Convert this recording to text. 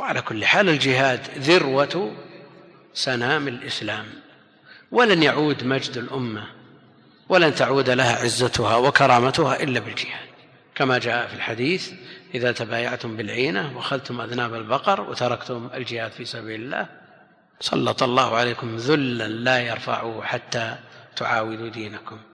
وعلى كل حال الجهاد ذروة سنام الإسلام ولن يعود مجد الأمة ولن تعود لها عزتها وكرامتها إلا بالجهاد. كما جاء في الحديث إذا تبايعتم بالعينة وأخذتم أذناب البقر وتركتم الجهاد في سبيل الله سلط الله عليكم ذلا لا يرفعه حتى تعاودوا دينكم.